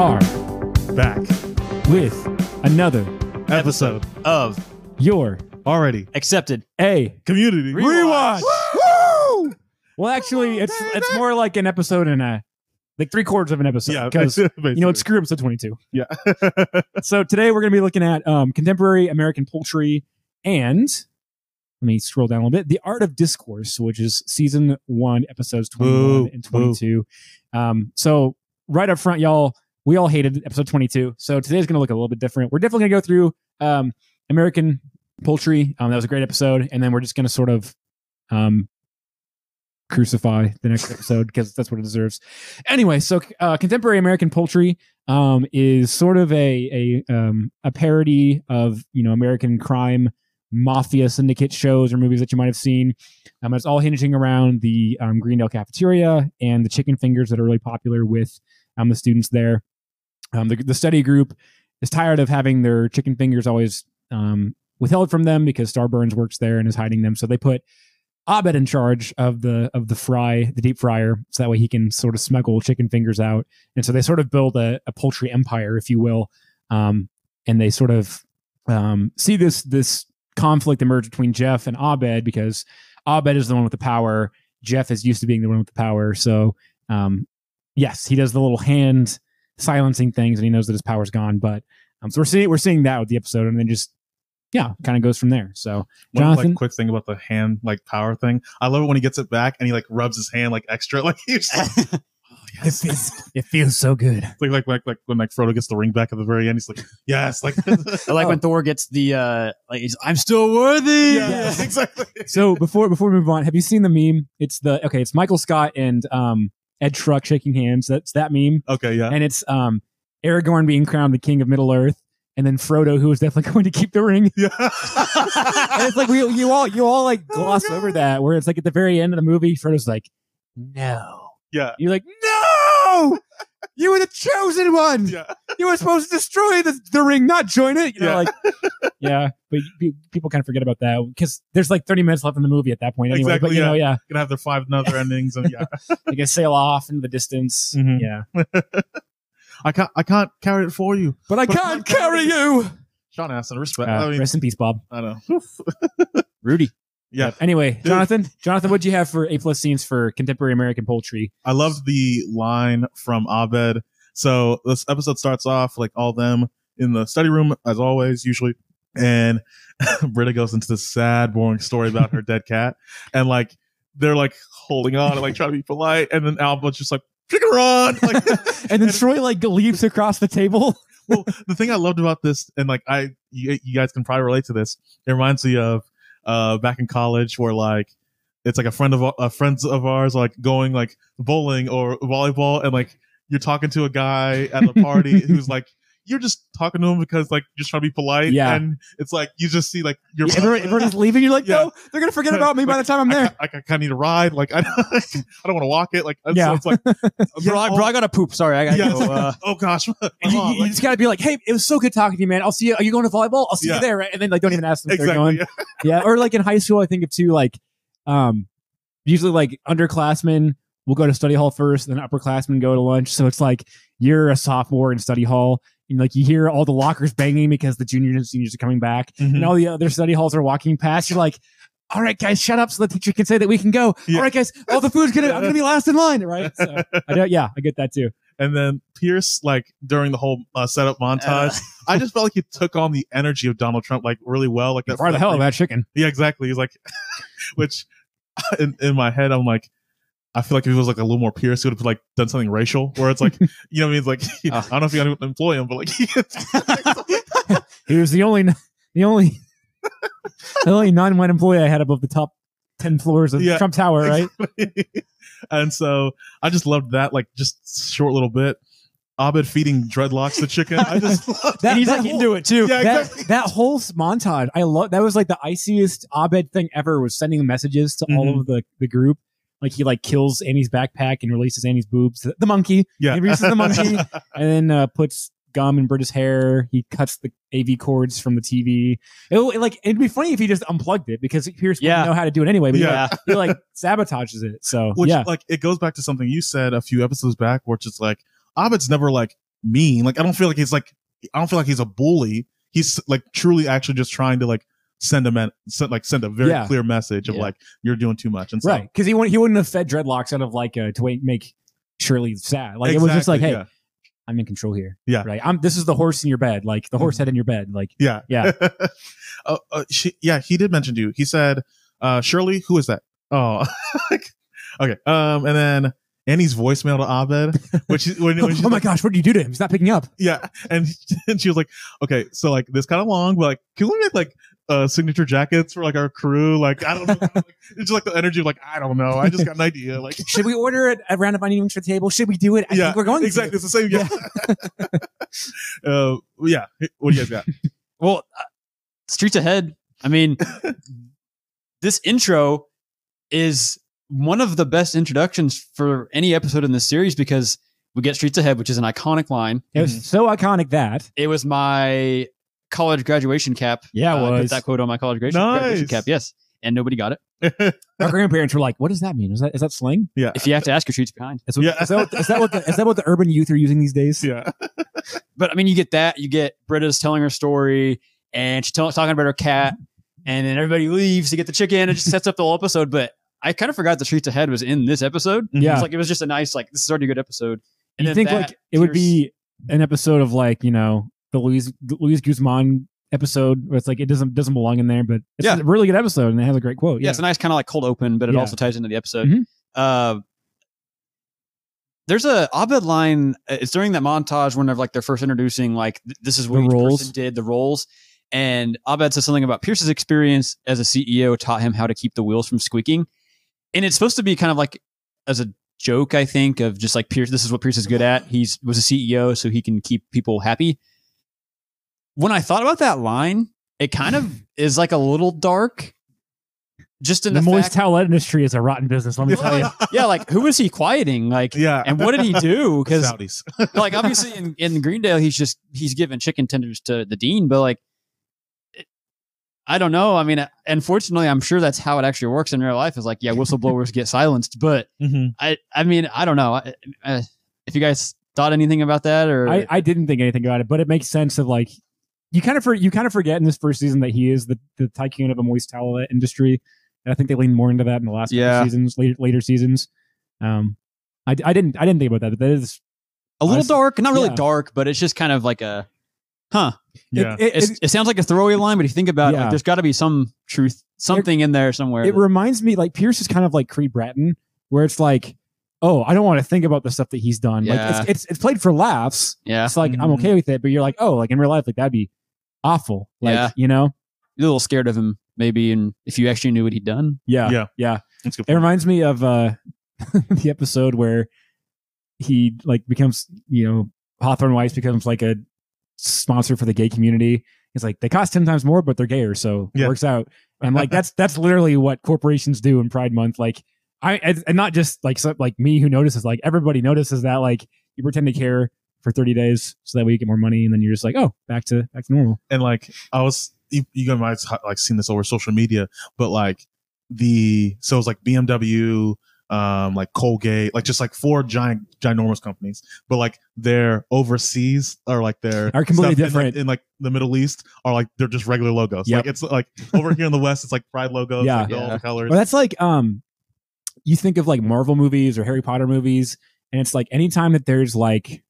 are Back. with another Episode of your already. accepted. A Community. rewatch. Woo! Well, actually, it's it's more like an episode and a like three quarters of an episode Yeah, because you basically. know it's screw episode twenty two. Yeah. So today we're going to be looking at um, contemporary American poultry and let me scroll down a little bit. The Art of Discourse, which is season one, episodes 21 Boo, and 22. Um, so right up front, y'all, we all hated episode 22. So today's going to look a little bit different. We're definitely going to go through um, American poultry. Um, that was a great episode. And then we're just going to sort of um, crucify the next episode because that's what it deserves. Anyway, so uh, contemporary American poultry um, is sort of a a um, a parody of you know American crime mafia syndicate shows or movies that you might have seen. Um, it's all hinging around the um, Greendale cafeteria and the chicken fingers that are really popular with um, the students there. Um, the, the study group is tired of having their chicken fingers always um, withheld from them because Starburns works there and is hiding them. So they put Abed in charge of the of the fry, the deep fryer, so that way he can sort of smuggle chicken fingers out. And so they sort of build a, a poultry empire, if you will. Um, and they sort of um, see this this conflict emerge between Jeff and Abed because Abed is the one with the power. Jeff is used to being the one with the power. So um, yes, he does the little hand silencing things, and he knows that his power's gone. But um, so we're seeing we're seeing that with the episode, and then just yeah, kind of goes from there. So One Jonathan? like quick thing about the hand like power thing. I love it when he gets it back and he like rubs his hand like extra like he's just, oh, it feels, it feels so good. like, like like like when like Frodo gets the ring back at the very end. He's like, yes, like I like when Thor gets the uh like he's, I'm still worthy. yeah, Yeah. exactly. So before before we move on, have you seen the meme? It's the okay. It's Michael Scott and um, Ed Truck shaking hands. That's that meme, Okay, yeah. and it's um, Aragorn being crowned the king of Middle Earth, and then Frodo, who is definitely going to keep the ring. Yeah. and it's like we you all you all like Oh, gloss God. over that where it's like at the very end of the movie, Frodo's like, no. yeah. You're like, no, you were the chosen one. Yeah. You were supposed to destroy the, the ring, not join it. You know, Yeah. like, yeah. But pe- people kind of forget about that because there's like 30 minutes left in the movie at that point. Anyway, Exactly, but you know, yeah, Gonna have their five other endings and yeah. they can sail off into the distance. Mhm. Yeah, I can't I can't carry it for you. but I But can't can't carry you. Sean Astin, respect. Uh, I mean rest in peace, Bob. I know. Rudy. Yeah. Anyway, Jonathan, Jonathan, what do you have for A plus scenes for contemporary American poultry? I loved the line from Abed. So this episode starts off like all them in the study room as always, usually, and Britta goes into this sad, boring story about her dead cat, and like they're like holding on and like trying to be polite, and then Abed's just like chicken run. Like, And then Troy like leaps across the table. well, the thing I loved about this, and like I, you, you guys can probably relate to this. It reminds me of uh back in college where like it's like a friend of a friends of ours like going like bowling or volleyball, and like you're talking to a guy at a party who's like you're just talking to him because like you're just trying to be polite, Yeah. and it's like you just see like your Everyone, everyone's leaving. You're like, Yeah. no, they're gonna forget about me by the time I'm I, there. ca- I, kind of need a ride. Like I, I don't want to walk it. Like Yeah. so it's like, Bro, I, bro, I gotta poop. Sorry, I gotta Yeah. go. Uh, oh gosh, And you, you like- just gotta be like, hey, it was so good talking to you, man. I'll see you. Are you going to volleyball? I'll see Yeah. you there, right? And then like, don't even ask them if they're going. Yeah, or like in high school, I think of too, like, um, usually like underclassmen will go to study hall first, then upperclassmen go to lunch. So it's like you're a sophomore in study hall, and like you hear all the lockers banging because the juniors and seniors are coming back, Mhm. and all the other study halls are walking past. You're like. All right, guys, shut up so the teacher can say that we can go. Yeah. All right, guys, all the food's gonna, I'm gonna be last in line, right? So, I don't, yeah, I get that too. And then Pierce, like during the whole uh, setup montage, uh, I just felt like he took on the energy of Donald Trump like really well. Like that. Far the hell of that chicken. Yeah, exactly. He's like, which in, in my head, I'm like, I feel like if it was like a little more Pierce, he would have like done something racial, where it's like, you know, what I mean, it's like Oh. I don't know if you got to employ him, but like, He was the only, the only, the only non-white employee I had above the top ten floors of Yeah. Trump Tower, right? and so I just loved that, like just short little bit. Abed feeding dreadlocks the chicken. I just That, he's that like whole- into it too. Yeah, that, exactly. that whole montage, I love. That was like the iciest Abed thing ever. Was sending messages to all Mhm. of the the group. Like he like kills Annie's backpack and releases Annie's boobs. The monkey. yeah. He releases the monkey and then uh, puts gum in Britta's hair. He cuts the AV cords from the TV. It, would- like it'd be funny if he just unplugged it because Pierce Yeah. wouldn't know how to do it anyway. But Yeah. yeah, he like sabotages it. So Which yeah, like it goes back to something you said a few episodes back, which is like Abed's never like mean. Like I don't feel like he's like I don't feel like he's a bully. He's like truly actually just trying to like send a men- send, like send a very Yeah. clear message of Yeah. like you're doing too much and so, right because he wouldn't he wouldn't have fed dreadlocks out of like uh, to make Shirley sad. Like it was just like, hey, Exactly, I'm in control here. Yeah. right. I'm this is the horse in your bed, like the horse Mhm. head in your bed. Like yeah, Yeah. uh, uh, she, yeah, he did mention you. He said, uh, Shirley, who is that? Oh, okay. Um, and then Annie's voicemail to Abed, which is- when, when oh my like, gosh, what did you do to him? He's not picking up. yeah, and and she was like, okay, so like this kind of long, but like, can we make like uh signature jackets for like our crew? Like, I don't know, like, it's just like the energy of like, I don't know, I just got an idea, like. Should we order it a round of onion rings for the table? Should we do it? I yeah, think we're going exactly. to. It's the same. Yeah. uh, yeah. What do you guys got? Well, uh, Streets Ahead. I mean, this intro is one of the best introductions for any episode in this series because we get Streets Ahead, which is an iconic line. It was so iconic that It was my college graduation cap. Yeah, it Uh, I put was. that quote on my college graduation, graduation cap. Yes, and nobody got it. our grandparents were like, "What does that mean? Is that is that slang? yeah. If you have to ask your streets behind. Is, what, Yeah. is, that what, is that what the, is that what the urban youth are using these days? Yeah. But I mean, you get that. You get Britta's telling her story, and she's tell- talking about her cat, and then everybody leaves to get the chicken. It just sets up the whole episode. But I kind of forgot the Streets Ahead was in this episode. Yeah. It's like it was just a nice, like this is already a good episode. And you then think that, like it would be an episode of like you know the Luis Luis Guzman episode where it's like it doesn't doesn't belong in there, but it's Yeah. a really good episode and it has a great quote. yeah, it's a nice kind of like cold open, but it Yeah. also ties into the episode. Mhm. Uh, there's a Abed line. uh, It's during that montage when they're like they're first introducing like th- this is what The each roles. person did the roles, and Abed says something about Pierce's experience as a CEO taught him how to keep the wheels from squeaking, and it's supposed to be kind of like as a joke, I think, of just like Pierce. This is what Pierce is good at. He's was a CEO, so he can keep people happy. When I thought about that line, it kind of is like a little dark. Just in the, the, moist fact, towelette industry is a rotten business. Let me tell you. yeah, like who was he quieting? Like, Yeah. and what did he do? Because Saudis. like obviously in, in Greendale, he's just he's giving chicken tenders to the dean, but like, I don't know. I mean, unfortunately, I'm sure that's how it actually works in real life. Is like, yeah, whistleblowers get silenced, but Mhm. I I mean, I don't know. I, uh, if you guys thought anything about that, or I, I didn't think anything about it, but it makes sense of like you kind of for, you kind of forget in this first season that he is the, the tycoon of a moist towelette industry. And I think they lean more into that in the last couple Yeah. seasons, later later seasons. Um, I, I didn't I didn't think about that, but that is a little honestly- dark, not really yeah. dark, but it's just kind of like a, huh? Yeah. It, it, It's, it, it sounds like a throwaway line, but if you think about it, like, there's got to be some truth, something in there somewhere. it that- reminds me like Pierce is kind of like Creed Bratton, where it's like, oh, I don't want to think about the stuff that he's done. Yeah. Like it's, it's it's played for laughs. yeah, It's like I'm Mhm. okay with it, but you're like, oh, like in real life, like that'd be awful. Like Yeah. you know, you're a little scared of him, maybe, and if you actually knew what he'd done, yeah, Yeah. yeah. That's a good. It reminds me of uh the episode where he like becomes, you know, Hawthorne Weiss becomes like a sponsor for the gay community. It's like they cost ten times more, but they're gayer, so it works out. And like that's that's literally what corporations do in Pride Month. Like I and and not just like so, like me who notices, like everybody notices that like you pretend to care for 30 days so that way you get more money and then you're just like, oh, back to back to normal. and like I was, you, you guys might have like seen this over social media, but like the so it was like BMW, um, like Colgate, like just like four giant, ginormous companies, but like their overseas or like their Are completely stuff in, like- different. in like the Middle East are like they're just regular logos. Yep. Like it's like over here in the West, it's like Pride logos, Yeah. like all the colors. Well, that's like um, you think of like Marvel movies or Harry Potter movies, and it's like anytime that there's like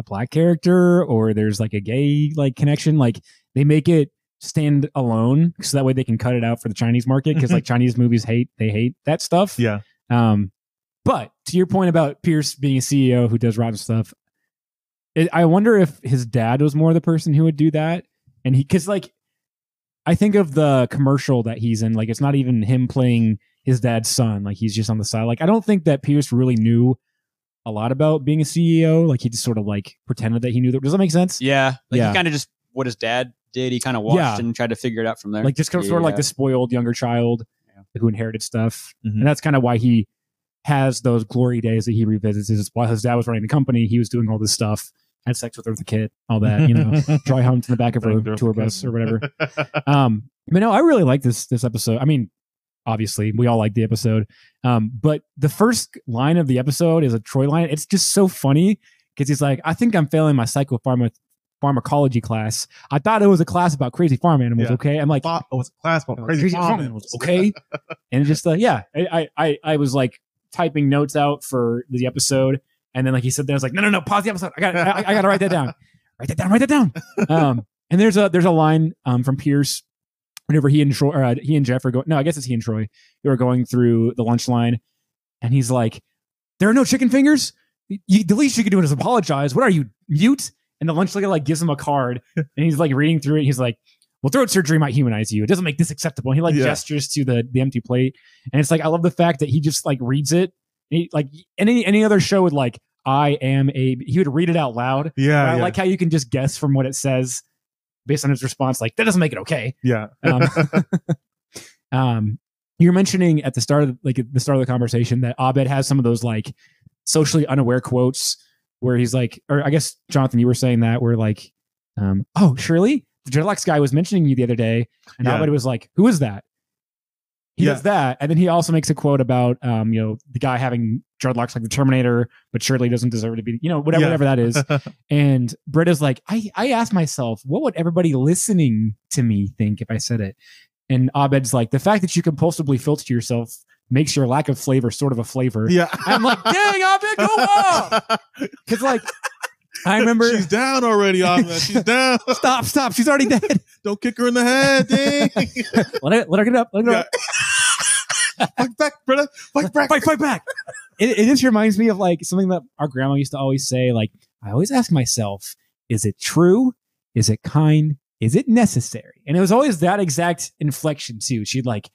a black character or there's like a gay like connection, like they make it stand alone so that way they can cut it out for the Chinese market because like Chinese movies hate they hate that stuff. yeah, Um, but to your point about Pierce being a CEO who does rotten stuff, it, I wonder if his dad was more the person who would do that, and he because like I think of the commercial that he's in, like it's not even him playing his dad's son, like he's just on the side. Like I don't think that Pierce really knew a lot about being a CEO. Like he just sort of like pretended that he knew that. Does that make sense? yeah, like Yeah. he kind of just what his dad did. He kind of watched Yeah. and tried to figure it out from there. Like just kind of sort of like Yeah. the spoiled younger child Yeah. who inherited stuff, Mhm. and that's kind of why he has those glory days that he revisits. Is while his dad was running the company, he was doing all this stuff, had sex with her with a kid, all that, you know, dry humped in the back of her tour bus or whatever. Um, but no, I really like this this episode. I mean, obviously, we all like the episode. Um, but the first line of the episode is a Troy line. It's just so funny because he's like, I think I'm failing my psychopharma pharmacology class. I thought it was a class about crazy farm animals. Yeah. Okay, I'm like, Thought it was a class about crazy, crazy farm farm animals. okay and just uh, yeah I, I i was like typing notes out for the episode and then like he said there I was like no no no pause the episode i got I, I gotta write that down write that down write that down um and there's a there's a line um from pierce whenever he and troy uh, he and jeff are going no i guess it's he and troy who are going through the lunch line and he's like there are no chicken fingers you, the least you could do is apologize what are you mute and the lunch lady like gives him a card and he's like reading through it he's like well, throat surgery might humanize you. It doesn't make this acceptable. And he like Yeah. gestures to the the empty plate, and it's like I love the fact that he just like reads it. He, like any any other show would like I am a. He would read it out loud. Yeah, I yeah, like how you can just guess from what it says based on his response. Like that doesn't make it okay. yeah. Um, um, you're mentioning at the start of like at the start of the conversation that Abed has some of those like socially unaware quotes where he's like, or I guess Jonathan, you were saying that where like, um, oh Shirley, the dreadlocks guy was mentioning you the other day, and Yeah. Abed was like, who is that? He Yeah. does that, and then he also makes a quote about um, you know, the guy having dreadlocks like the Terminator, but Shirley doesn't deserve to be, you know, whatever, Yeah. whatever that is. And Britta's like, I, I asked myself, what would everybody listening to me think if I said it? And Abed's like, the fact that you compulsively filter yourself makes your lack of flavor sort of a flavor. yeah. I'm like, dang, Abed, go off. Because like, I remember. she's down already, Abed. She's down. stop, stop. She's already dead. Don't kick her in the head, dang. let, her, let her get up. Let her Yeah. up. Fight back, brother. Fight back. Fight, fight back. It, it just reminds me of like something that our grandma used to always say. Like, I always ask myself, is it true? Is it kind? Is it necessary? And it was always that exact inflection too. She'd like,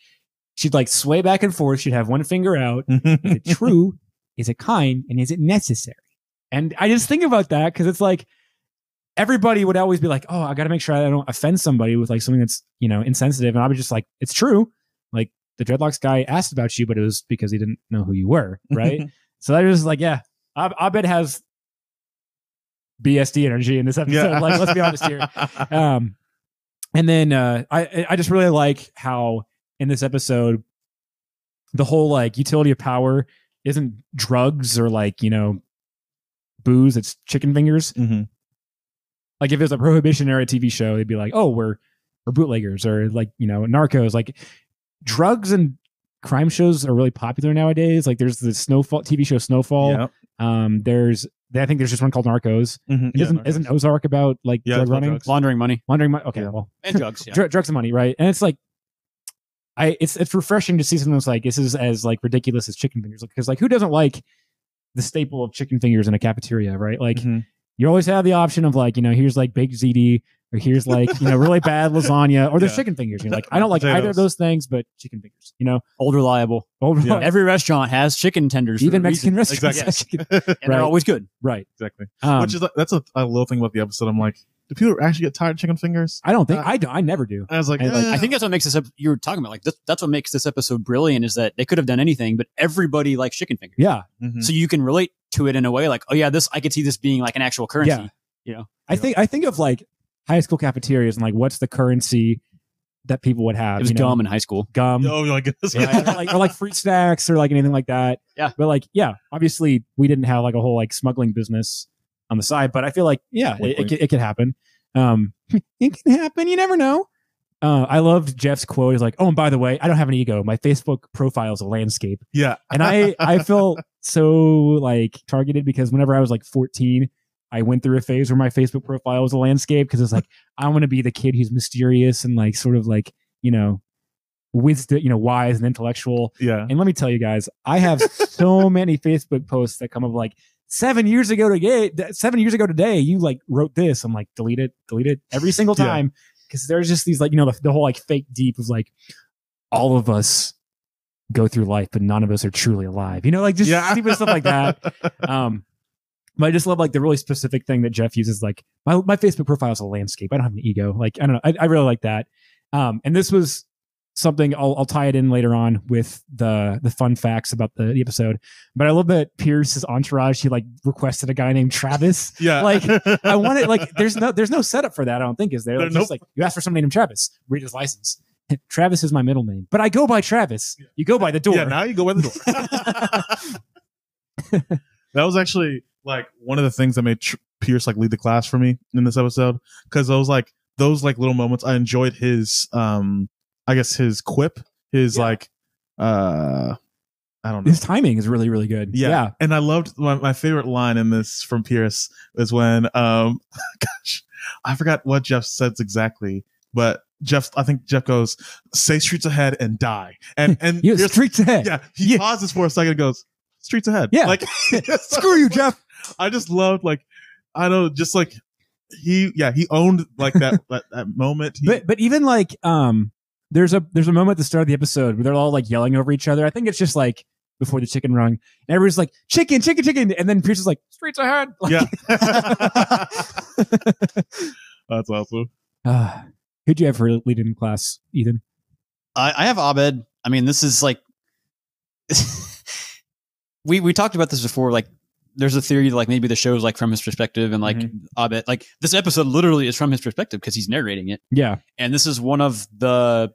she'd like sway back and forth. She'd have one finger out. Is it true? is it kind? And is it necessary? And I just think about that because it's like everybody would always be like, "Oh, I got to make sure I don't offend somebody with like something that's you know insensitive." And I was just like, "It's true." Like the dreadlocks guy asked about you, but it was because he didn't know who you were, right? so I was just like, "Yeah, Ab- Abed has BSD energy in this episode." yeah. Like, let's be honest here. Um, and then uh, I I just really like how in this episode the whole like utility of power isn't drugs or like you know booze it's chicken fingers Mhm. like if it was a prohibition era tv show they'd be like oh we're we're bootleggers or like you know narcos like drugs and crime shows are really popular nowadays like there's the snowfall tv show snowfall Yep. um there's i think there's just one called narcos Mhm. Yeah, isn't Narcos. isn't ozark about like Yeah, drug running drugs. Laundering money laundering money okay Yeah. well and drugs. Yeah. Dr- drugs and money, right? And it's like, I it's it's refreshing to see something that's like this is as like ridiculous as chicken fingers because like who doesn't like the staple of chicken fingers in a cafeteria, right? Like Mhm. you always have the option of like you know here's like baked ziti or here's like you know really bad lasagna or there's Yeah. chicken fingers. You're like I don't like either of those things, but chicken fingers, you know. Old reliable. Old- Yeah. Every restaurant has chicken tenders. even Mexican reason. restaurants, Exactly. have chicken- and they're always good. right? exactly. Um, Which is that's a, a little thing about the episode. I'm like, do people actually get tired of chicken fingers? I don't think uh, I do. I never do. I was like, I like- eh. I think that's what makes this. ep- You were talking about like this, that's what makes this episode brilliant is that they could have done anything, but everybody likes chicken fingers. Yeah, Mhm. So you can relate to it in a way like, oh yeah, this I could see this being like an actual currency. Yeah. you know. I think I think of like high school cafeterias and like what's the currency that people would have? It was you know? gum in high school. Gum. oh my goodness. Yeah, or, like, or like fruit snacks or like anything like that. Yeah. But like, yeah, obviously we didn't have like a whole like smuggling business on the side, but I feel like, yeah, Wink, it, it, could- it could happen. Um, it can happen. You never know. Uh, I loved Jeff's quote. He's like, "Oh, and by the way, I don't have an ego. My Facebook profile is a landscape." yeah. And I, I felt so like targeted because whenever I was like 14, I went through a phase where my Facebook profile was a landscape because it's like I want to be the kid who's mysterious and like sort of like you know, wisdom, you know, wise and intellectual. Yeah. And let me tell you guys, I have so many Facebook posts that come of like seven years ago today, seven years ago today, you like wrote this. I'm like, delete it, delete it every single Yeah. time. Cause there's just these like, you know, the, the whole like fake deep of like all of us go through life, but none of us are truly alive. You know, like just yeah. stupid stuff like that. Um, but I just love like the really specific thing that Jeff uses. Like my, my Facebook profile is a landscape. I don't have an ego. Like, I don't know. I, I really like that. Um, and this was something I'll, I'll tie it in later on with the, the fun facts about the, the episode. But I love that Pierce's entourage, he like requested a guy named Travis. yeah. Like, I want it like there's no there's no setup for that. I don't think is there. Like, There- just like you ask for somebody named Travis, read his license. Travis is my middle name, but I go by Travis. You go by the door. Yeah, now you go by the door. that was actually like one of the things that made Tr- Pierce like lead the class for me in this episode because those like those like little moments I enjoyed his um I guess his quip his Yeah. like uh I don't know His timing is really really good. yeah. yeah. and I loved my, my favorite line in this from Pierce is when um gosh I forgot what Jeff says exactly but Jeff I think Jeff goes say streets ahead and die and and He streets ahead. yeah he Yeah. pauses for a second and goes streets ahead Yeah. like Screw you, Jeff. I just loved like I don't just like he yeah he owned like that that, that moment. He, But but even like um there's a there's a moment at the start of the episode where they're all like yelling over each other. I think it's just like before the chicken rung. And everybody's like, chicken, chicken, chicken. And then Pierce is like, streets ahead. Like, yeah, that's awesome. Uh, who'd you have for leading the class, Ethan? I, I have Abed. I mean, this is like we we talked about this before. Like, there's a theory that like maybe the show's like from his perspective, and like Abed, like this episode literally is from his perspective because he's narrating it. Yeah. And this is one of the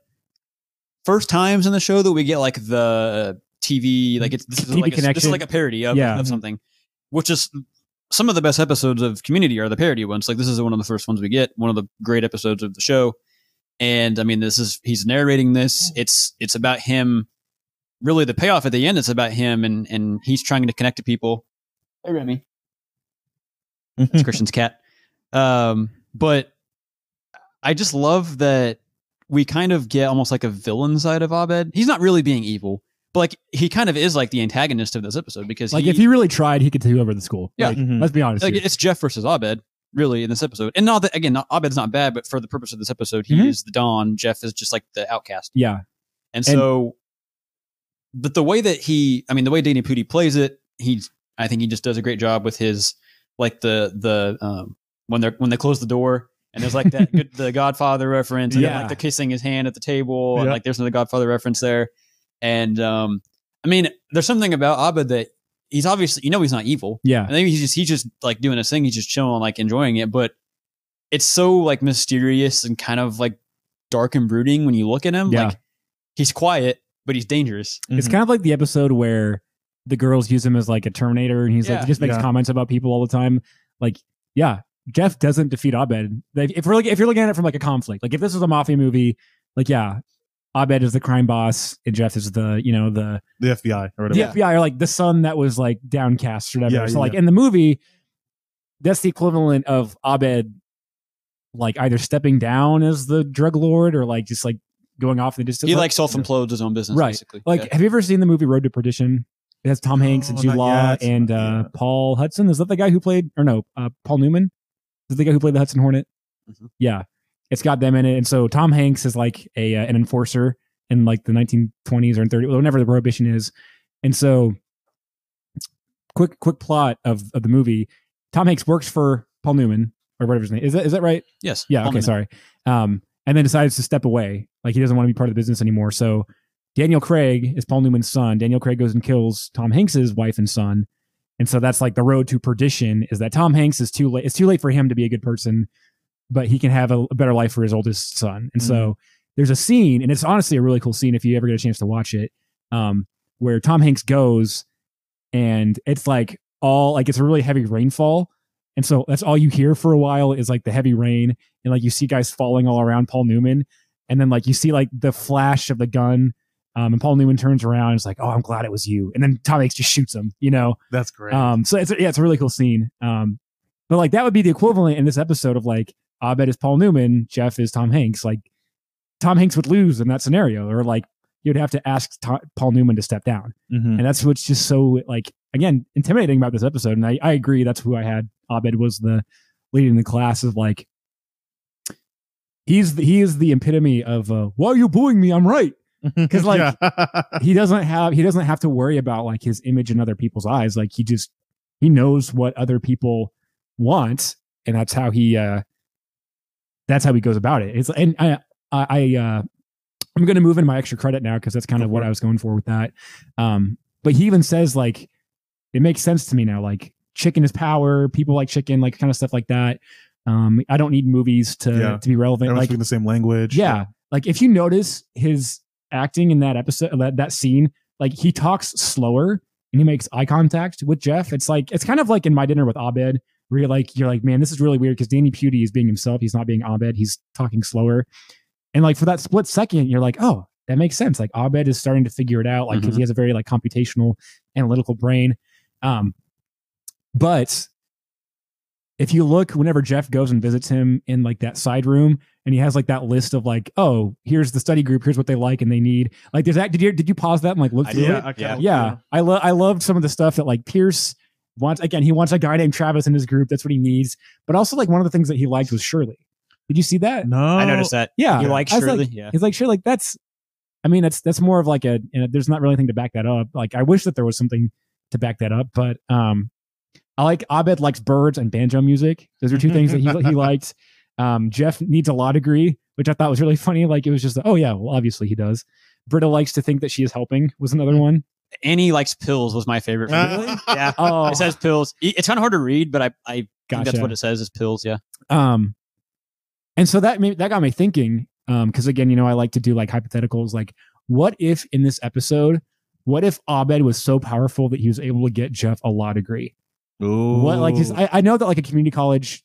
first times in the show that we get like the TV, like it's this is TV like a, this is like a parody of, Yeah. of something, which is some of the best episodes of Community are the parody ones. Like this is one of the first ones we get, one of the great episodes of the show. And I mean, this is he's narrating this. It's it's about him. Really, the payoff at the end is about him, and and he's trying to connect to people. Hey, Remy. It's Christian's cat. Um, but I just love that we kind of get almost like a villain side of Abed. He's not really being evil, but like he kind of is like the antagonist of this episode because Like he, if he really tried, he could take over the school. Yeah. Like, Mhm. Let's be honest. like here. it's Jeff versus Abed really in this episode. And not that again, not, Abed's not bad, but for the purpose of this episode, he Mhm. is the Don. Jeff is just like the outcast. yeah. And so, but the way that he, I mean, the way Danny Pudi plays it, he's, I think he just does a great job with his, like the, the, um, when they're, when they close the door and there's like that good, the Godfather reference and Yeah. like they're kissing his hand at the table and like there's another Godfather reference there. And, um, I mean, there's something about Abed that he's obviously, you know, he's not evil. Yeah. And maybe he's just, he's just like doing his thing. He's just chilling, like enjoying it. But it's so like mysterious and kind of like dark and brooding when you look at him. Yeah. Like he's quiet, but he's dangerous. It's Mhm. kind of like the episode where the girls use him as like a Terminator, and he's like he just makes Yeah. comments about people all the time. Like, yeah, Jeff doesn't defeat Abed. If we're looking, if you're looking at it from like a conflict, like if this was a mafia movie, like yeah, Abed is the crime boss, and Jeff is the you know the the FBI or the whatever. FBI or like the son that was like downcast or whatever. Yeah, so yeah, like yeah. in the movie, that's the equivalent of Abed, like either stepping down as the drug lord or like just like going off in the distance. He Like- like self implodes his own business, Right. basically. like, Yeah. have you ever seen the movie Road to Perdition? It has Tom Hanks and No, Jude Law yet. and uh. Paul Hudson. Is that the guy who played, or no, uh, Paul Newman? Is the guy who played the Hudson Hornet? Mhm. Yeah, it's got them in it. And so Tom Hanks is like a uh, an enforcer in like the 1920s or 30s, whenever the Prohibition is. And so, quick quick plot of, of the movie: Tom Hanks works for Paul Newman or whatever his name is. That is that right? yes. Yeah. Paul okay. Newman. Sorry. Um, and then decides to step away. Like he doesn't want to be part of the business anymore. So Daniel Craig is Paul Newman's son. Daniel Craig goes and kills Tom Hanks's wife and son. And so that's like the road to perdition is that Tom Hanks is too late. It's too late for him to be a good person, but he can have a, a better life for his oldest son. And so there's a scene, and it's honestly a really cool scene if you ever get a chance to watch it, um, where Tom Hanks goes and it's like all like it's a really heavy rainfall. And so that's all you hear for a while is like the heavy rain and like you see guys falling all around Paul Newman. And then like you see like the flash of the gun. Um, and Paul Newman turns around and is like, Oh, I'm glad it was you. And then Tom Hanks just shoots him, you know? That's great. Um, so it's, yeah, it's a really cool scene. Um, but like that would be the equivalent in this episode of like Abed is Paul Newman, Jeff is Tom Hanks. Like Tom Hanks would lose in that scenario, or like you'd have to ask To- Paul Newman to step down. Mhm. And that's what's just so like again intimidating about this episode. And I, I agree that's who I had. Abed was the leading the class of like he's the, he is the epitome of uh, why are you booing me? I'm right. 'Cause, like, Yeah. He doesn't have he doesn't have to worry about like his image in other people's eyes. Like he just he knows what other people want, and that's how he uh that's how he goes about it. It's and I I, I uh I'm gonna move into my extra credit now because that's kind of what. I was going for with that. Um, but he even says like it makes sense to me now. Like chicken is power. People like chicken, like kind of stuff like that. Um, I don't need movies to Yeah. to be relevant. Everyone's Like speaking the same language. yeah, like if you notice his acting in that episode, that that scene, like he talks slower and he makes eye contact with Jeff. It's like it's kind of like in my dinner with Abed, where you're like you're like, man, this is really weird because Danny Pudi is being himself. He's not being Abed. He's talking slower, and like for that split second, you're like, oh, that makes sense. Like Abed is starting to figure it out, like because Mhm. he has a very like computational, analytical brain. Um, but if you look, whenever Jeff goes and visits him in like that side room, and he has like that list of like, oh, here's the study group, here's what they like and they need. Like, there's that. Did you did you pause that and like look through did. it? I kinda- yeah, I love I loved some of the stuff that like Pierce wants. Again, he wants a guy named Travis in his group. That's what he needs. But also like one of the things that he liked was Shirley. Did you see that? No, I noticed that. Yeah, You like Shirley? like- yeah. He's like, sure, like that's. I mean, that's that's more of like a. You know, there's not really anything to back that up. Like, I wish that there was something to back that up, but um, I like Abed likes birds and banjo music. Those are two things that he he liked. Um, Jeff needs a law degree, which I thought was really funny. Like, it was just, oh yeah, well, obviously he does. Britta likes to think that she is helping. Was another one. Annie likes pills was my favorite. Really? yeah. Oh, It says pills. It's kind of hard to read, but I, I think that's what it says is pills. Yeah. Um, and so that made, that got me thinking. Um, because again, you know, I like to do like hypotheticals. Like, what if in this episode, what if Abed was so powerful that he was able to get Jeff a law degree? Ooh. What like his, I, I know that like a community college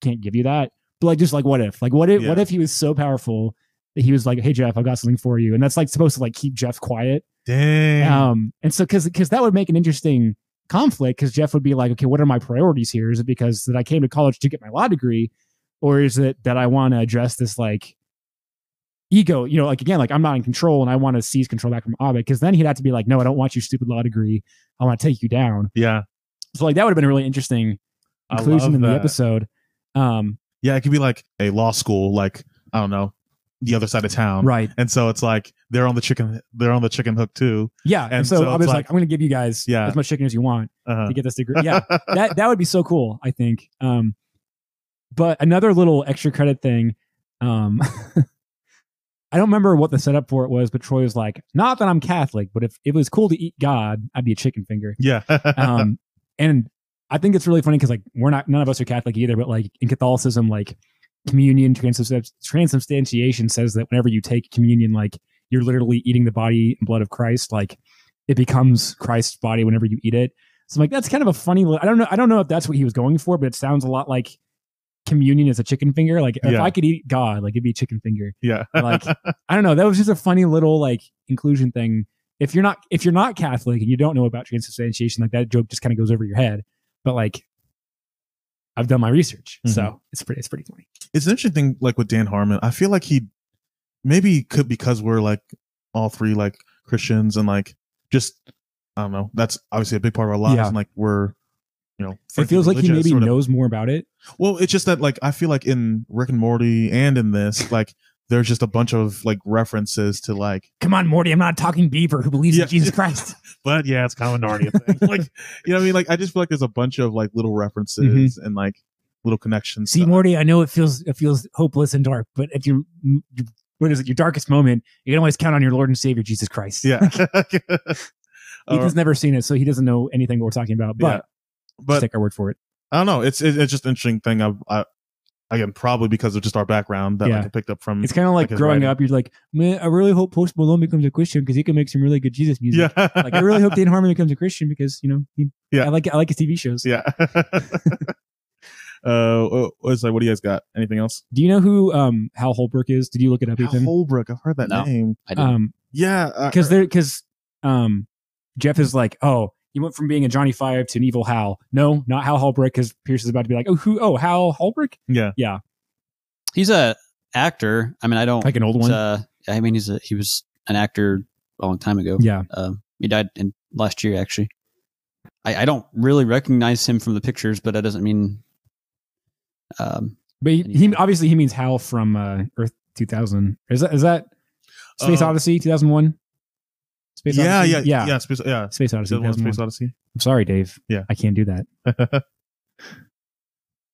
can't give you that, but like just like what if? Like what if what if he was so powerful that he was like, hey Jeff, I've got something for you, and that's like supposed to like keep Jeff quiet. Dang. Um, and so because because that would make an interesting conflict because Jeff would be like, okay, what are my priorities here? Is it because that I came to college to get my law degree, or is it that I want to address this like ego? You know, like again, like I'm not in control and I want to seize control back from Abed because then he'd have to be like, no, I don't want your stupid law degree. I want to take you down. yeah. So like that would have been a really interesting I inclusion in the that. episode. Um, Yeah, it could be like a law school, like I don't know, the other side of town. right. And so it's like they're on the chicken they're on the chicken hook too. Yeah. And, And so, so I was like, like- I'm going to give you guys Yeah. as much chicken as you want Uh-huh. to get this degree. Yeah. that that would be so cool, I think. Um, but another little extra credit thing, um, I don't remember what the setup for it was, but Troy was like, "Not that I'm Catholic, but if, if it was cool to eat God, I'd be a chicken finger." yeah. Um, and I think it's really funny because like we're not none of us are Catholic either, but like in Catholicism, like communion transubstan- transubstantiation says that whenever you take communion, like you're literally eating the body and blood of Christ, like it becomes Christ's body whenever you eat it. So I'm like, that's kind of a funny. li- I don't know. I don't know if that's what he was going for, but it sounds a lot like communion is a chicken finger. Like if Yeah. I could eat God, like it'd be a chicken finger. yeah. Like I don't know. That was just a funny little like inclusion thing. If you're not if you're not Catholic and you don't know about transubstantiation, like that joke just kind of goes over your head. But like I've done my research, Mhm. so it's pretty it's pretty funny. it's an interesting thing like with Dan Harmon. I feel like he maybe could because we're like all three like Christians and like just I don't know. That's obviously a big part of our lives Yeah. and like we're you know It feels like he maybe or whatever. knows more about it. Well, it's just that like I feel like in Rick and Morty and in this like there's just a bunch of like references to like Come on, Morty, I'm not a talking beaver who believes Yeah. in Jesus Christ. but yeah, it's kind of a Narnia thing. like you know what I mean? Like I just feel like there's a bunch of like little references mm-hmm. and like little connections. See, Morty, I know it feels it feels hopeless and dark, but at your what is it, your darkest moment, you can always count on your Lord and Savior Jesus Christ. Yeah. Ethan's never seen it, so he doesn't know anything we're talking about. But Yeah. but take our word for it. I don't know. It's it's just an interesting thing. I've, I again probably because of just our background that Yeah. like, I picked up from. It's kind of like, like growing writing. up. You're like, man, I really hope Post Malone becomes a Christian because he can make some really good Jesus music. yeah, Like, I really hope Dan Harmon becomes a Christian because you know, he, Yeah. I like I like his TV shows. yeah. uh, what's like? What do you guys got? Anything else? Do you know who um Hal Holbrook is? Did you look it up, Hal Ethan? Holbrook. I've heard that No. name. I didn't. Um, Yeah, uh, because they're because um Jeff is like, oh, you went from being a Johnny Five to an evil Hal. No, not Hal Holbrook, because Pierce is about to be like, oh, who? Oh, Hal Holbrook, yeah. yeah, He's a actor. I mean, I don't. like an old one. Uh, I mean, he's a he was an actor a long time ago. yeah, Um, he died in last year, actually. I, I don't really recognize him from the pictures, but that doesn't mean. Um, but he, he obviously he means Hal from uh, Earth 2000. Is that is that Space Uh, Odyssey 2001? Space Yeah, Odyssey? yeah, yeah, yeah, Space, yeah. Space Odyssey. The one Space Odyssey. I'm sorry, Dave. Yeah. I can't do that.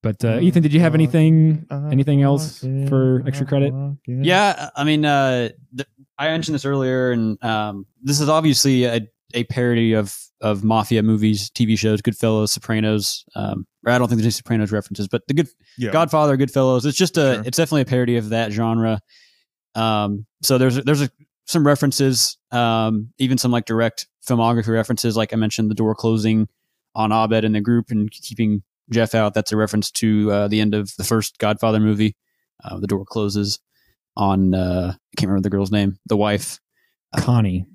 But uh, Ethan, did you have anything anything else for extra credit? yeah, I mean, uh, th- I mentioned this earlier, and um, this is obviously a, a parody of of mafia movies, TV shows, Goodfellas, Sopranos. Um, or I don't think there's any Sopranos references, but the good yeah. Godfather, Goodfellas. It's just a, Sure. it's definitely a parody of that genre. Um, so there's there's a some references, um, even some like direct filmography references. Like I mentioned, the door closing on Abed and the group and keeping Jeff out. That's a reference to uh, the end of the first Godfather movie. Uh, the door closes on uh, I can't remember the girl's name, the wife. Connie,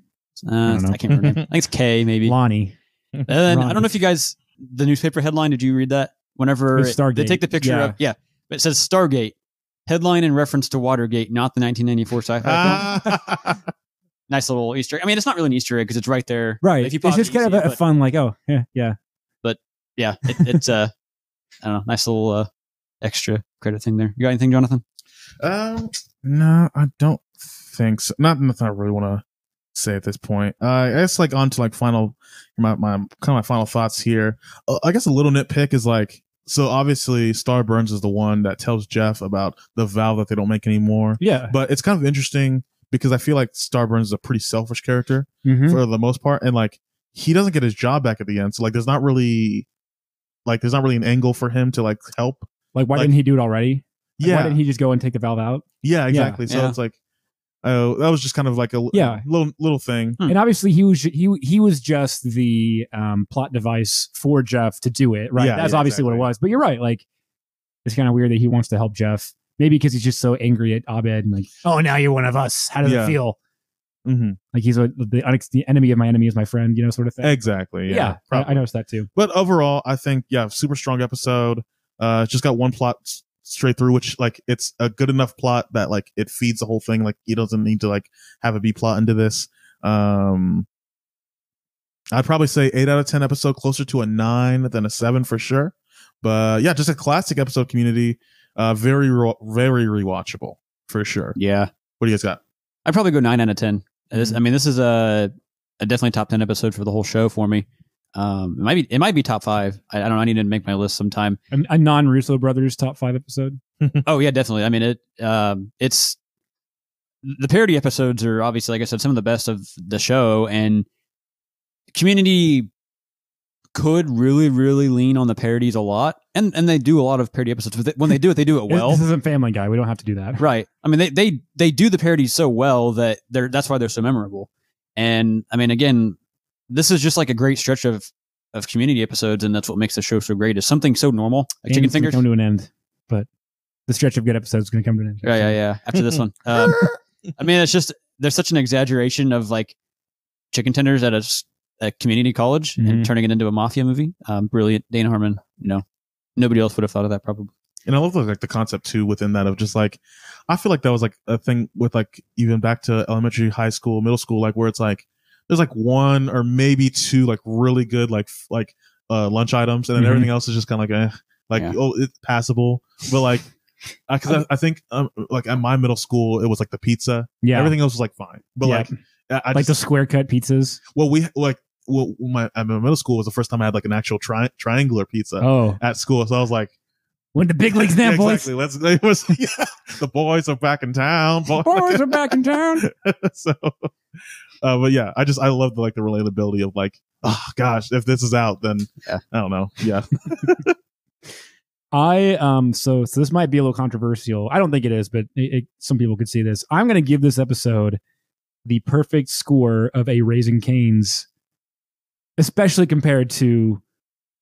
Uh, I I, can't remember. I think it's Kay, maybe. Lonnie. And then, I don't know if you guys the newspaper headline. Did you read that? Whenever It they take the picture Yeah. of yeah, it says Stargate headline in reference to Watergate, not the 1994 sci-fi film. Nice little Easter. egg. I mean, it's not really an Easter egg because it's right there. Right. If you it's just it, kind see of it, a, but- fun, like, oh, yeah, yeah. But yeah, it, it's uh, I don't know, nice little uh, extra credit thing there. You got anything, Jonathan? Um, no, I don't think so. Not nothing I really want to say at this point. Uh, I guess like on to like final, my, my kind of my final thoughts here. Uh, I guess a little nitpick is like, so obviously Star Burns is the one that tells Jeff about the valve that they don't make anymore. Yeah. But it's kind of interesting because I feel like Star Burns is a pretty selfish character Mhm. for the most part, and like he doesn't get his job back at the end. So like, there's not really, like, there's not really an angle for him to like help. Like, why like- didn't he do it already? Like, Yeah, Why didn't he just go and take the valve out? Yeah, exactly. so Yeah. it's like, oh, that was just kind of like a Yeah. little little thing. Hmm. And obviously, he was he he was just the um, plot device for Jeff to do it. Right. Yeah, That's yeah, obviously what it was. But you're right. Like, it's kind of weird that he wants to help Jeff. Maybe because he's just so angry at Abed and like, oh, now you're one of us. How does Yeah. it feel? hmm Like he's a, the, unex- the enemy of my enemy is my friend. You know, sort of thing. Exactly. Yeah. yeah, I. I noticed that too. But overall, I think yeah, super strong episode. Uh, just got one plot s- straight through, which like it's a good enough plot that like it feeds the whole thing. Like he doesn't need to like have a B plot into this. Um, I'd probably say eight out of ten episode, closer to a nine than a seven for sure. But yeah, just a classic episode. Community, uh, very re- very rewatchable for sure. Yeah, What do you guys got? I'd probably go nine out of ten. This, Mhm. I mean, this is a, a definitely top ten episode for the whole show for me. Um, it might be it might be top five. I, I don't know. I need to make my list sometime. A, a non Russo brothers top five episode. Oh yeah, definitely. I mean it. Um, it's the parody episodes are obviously, like I said, some of the best of the show, and Community could really, really lean on the parodies a lot, and and they do a lot of parody episodes. But when they do it, they do it well. this isn't Family Guy. We don't have to do that. Right. I mean, they they they do the parodies so well that they're that's why they're so memorable. And I mean, again, this is just like a great stretch of of community episodes, and that's what makes the show so great. Is something so normal like And chicken it's gonna fingers. come to an end, but the stretch of good episodes is going to come to an end. Yeah, yeah, yeah. After this one, um, I mean, it's just there's such an exaggeration of like chicken tenders at a community college Mhm. and turning it into a mafia movie. Um, brilliant, Dan Harmon. You know, nobody else would have thought of that probably. and I love the, like the concept too within that of just like I feel like that was like a thing with like even back to elementary, high school, middle school, like where it's like there's like one or maybe two like really good like like uh lunch items, and then Mhm. everything else is just kind of like eh, like Yeah. oh it's passable, but like. Because I, I think, um, like at my middle school, it was like the pizza. Yeah. Everything else was like fine, but Yeah. like I, I like just, the square cut pizzas. well, we like well, my at my middle school was the first time I had like an actual tri- triangular pizza Oh, at school. So I was like, when the big leagues now, yeah, boys. exactly. Let's. It was yeah, the boys are back in town. Boy. Boys are back in town. so, uh, but yeah, I just I love the like the relatability of like, oh gosh, if this is out, then Yeah. I don't know. Yeah, I um so so this might be a little controversial. I don't think it is, but it, it, some people could see this. I'm going to give this episode the perfect score of a Raising Cane's, especially compared to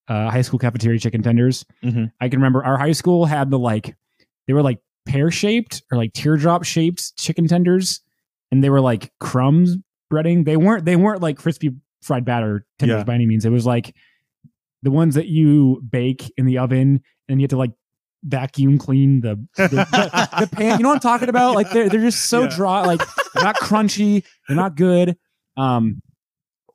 uh, high school cafeteria chicken tenders. Mhm. I can remember our high school had the like they were like pear shaped or like teardrop shaped chicken tenders, and they were like crumbs breading. They weren't they weren't like crispy fried batter tenders Yeah. by any means. It was like the ones that you bake in the oven and you have to like vacuum clean the the, the, the pan. You know what I'm talking about? Like they're they're just so Yeah. dry. Like they're not crunchy. They're not good. Um,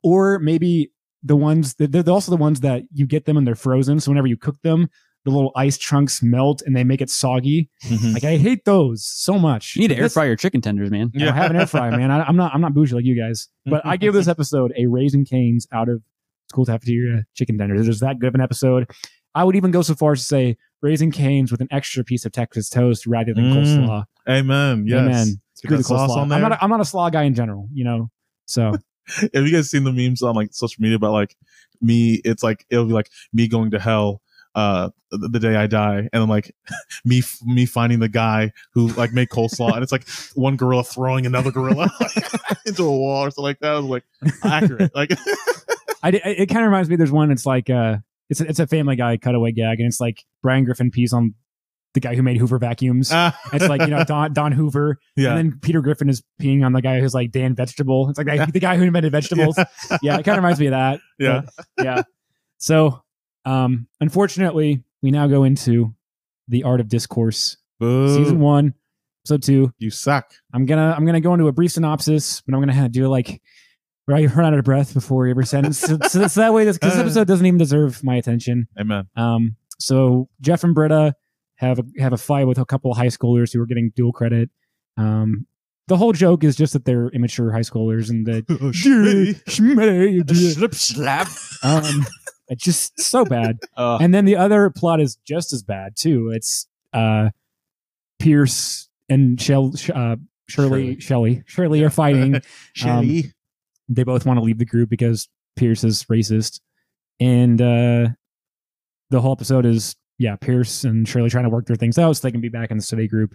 or maybe the ones that they're also the ones that you get them and they're frozen. So whenever you cook them, the little ice chunks melt and they make it soggy. Like I hate those so much. You need to air fry your chicken tenders, man. I have an air fryer, man. I, I'm not I'm not bougie like you guys, but I give this episode a Raising Cane's out of school cafeteria chicken tenders. It was that good of an episode. I would even go so far as to say Raising Cane's with an extra piece of Texas toast rather than Mm. coleslaw. Amen. Yes. Amen. Get Screw the coleslaw. I'm not a, I'm not a slaw guy in general, you know. So Have you guys seen the memes on like social media about like me? It's like it'll be like me going to hell uh the, the day I die, and then like me me finding the guy who like made coleslaw, and it's like one gorilla throwing another gorilla into a wall or something like that. I was like accurate, like I, it, it kind of reminds me. There's one. It's like uh, it's a, it's a Family Guy cutaway gag, and it's like Brian Griffin pees on the guy who made Hoover vacuums. it's like you know Don Don Hoover, yeah, and then Peter Griffin is peeing on the guy who's like Dan Vegetable. It's like the, the guy who invented vegetables. yeah, it kind of reminds me of that. yeah. But, yeah. So, um, unfortunately, we now go into the art of discourse, Boo. season one, episode two. you suck. I'm gonna I'm gonna go into a brief synopsis, but I'm gonna have to do like where I run out of breath before every sentence. so, so, so that way, this, this episode doesn't even deserve my attention. Amen. Um, so Jeff and Britta have a, have a fight with a couple of high schoolers who are getting dual credit. Um, the whole joke is just that they're immature high schoolers and that Slip slap. um, it's just so bad. Uh, And then the other plot is just as bad too. It's uh, Pierce and Shell, uh, Shirley, Shelley, Shirley are fighting. Shelly. they both want to leave the group because Pierce is racist, and uh, the whole episode is yeah, Pierce and Shirley trying to work their things out so they can be back in the study group.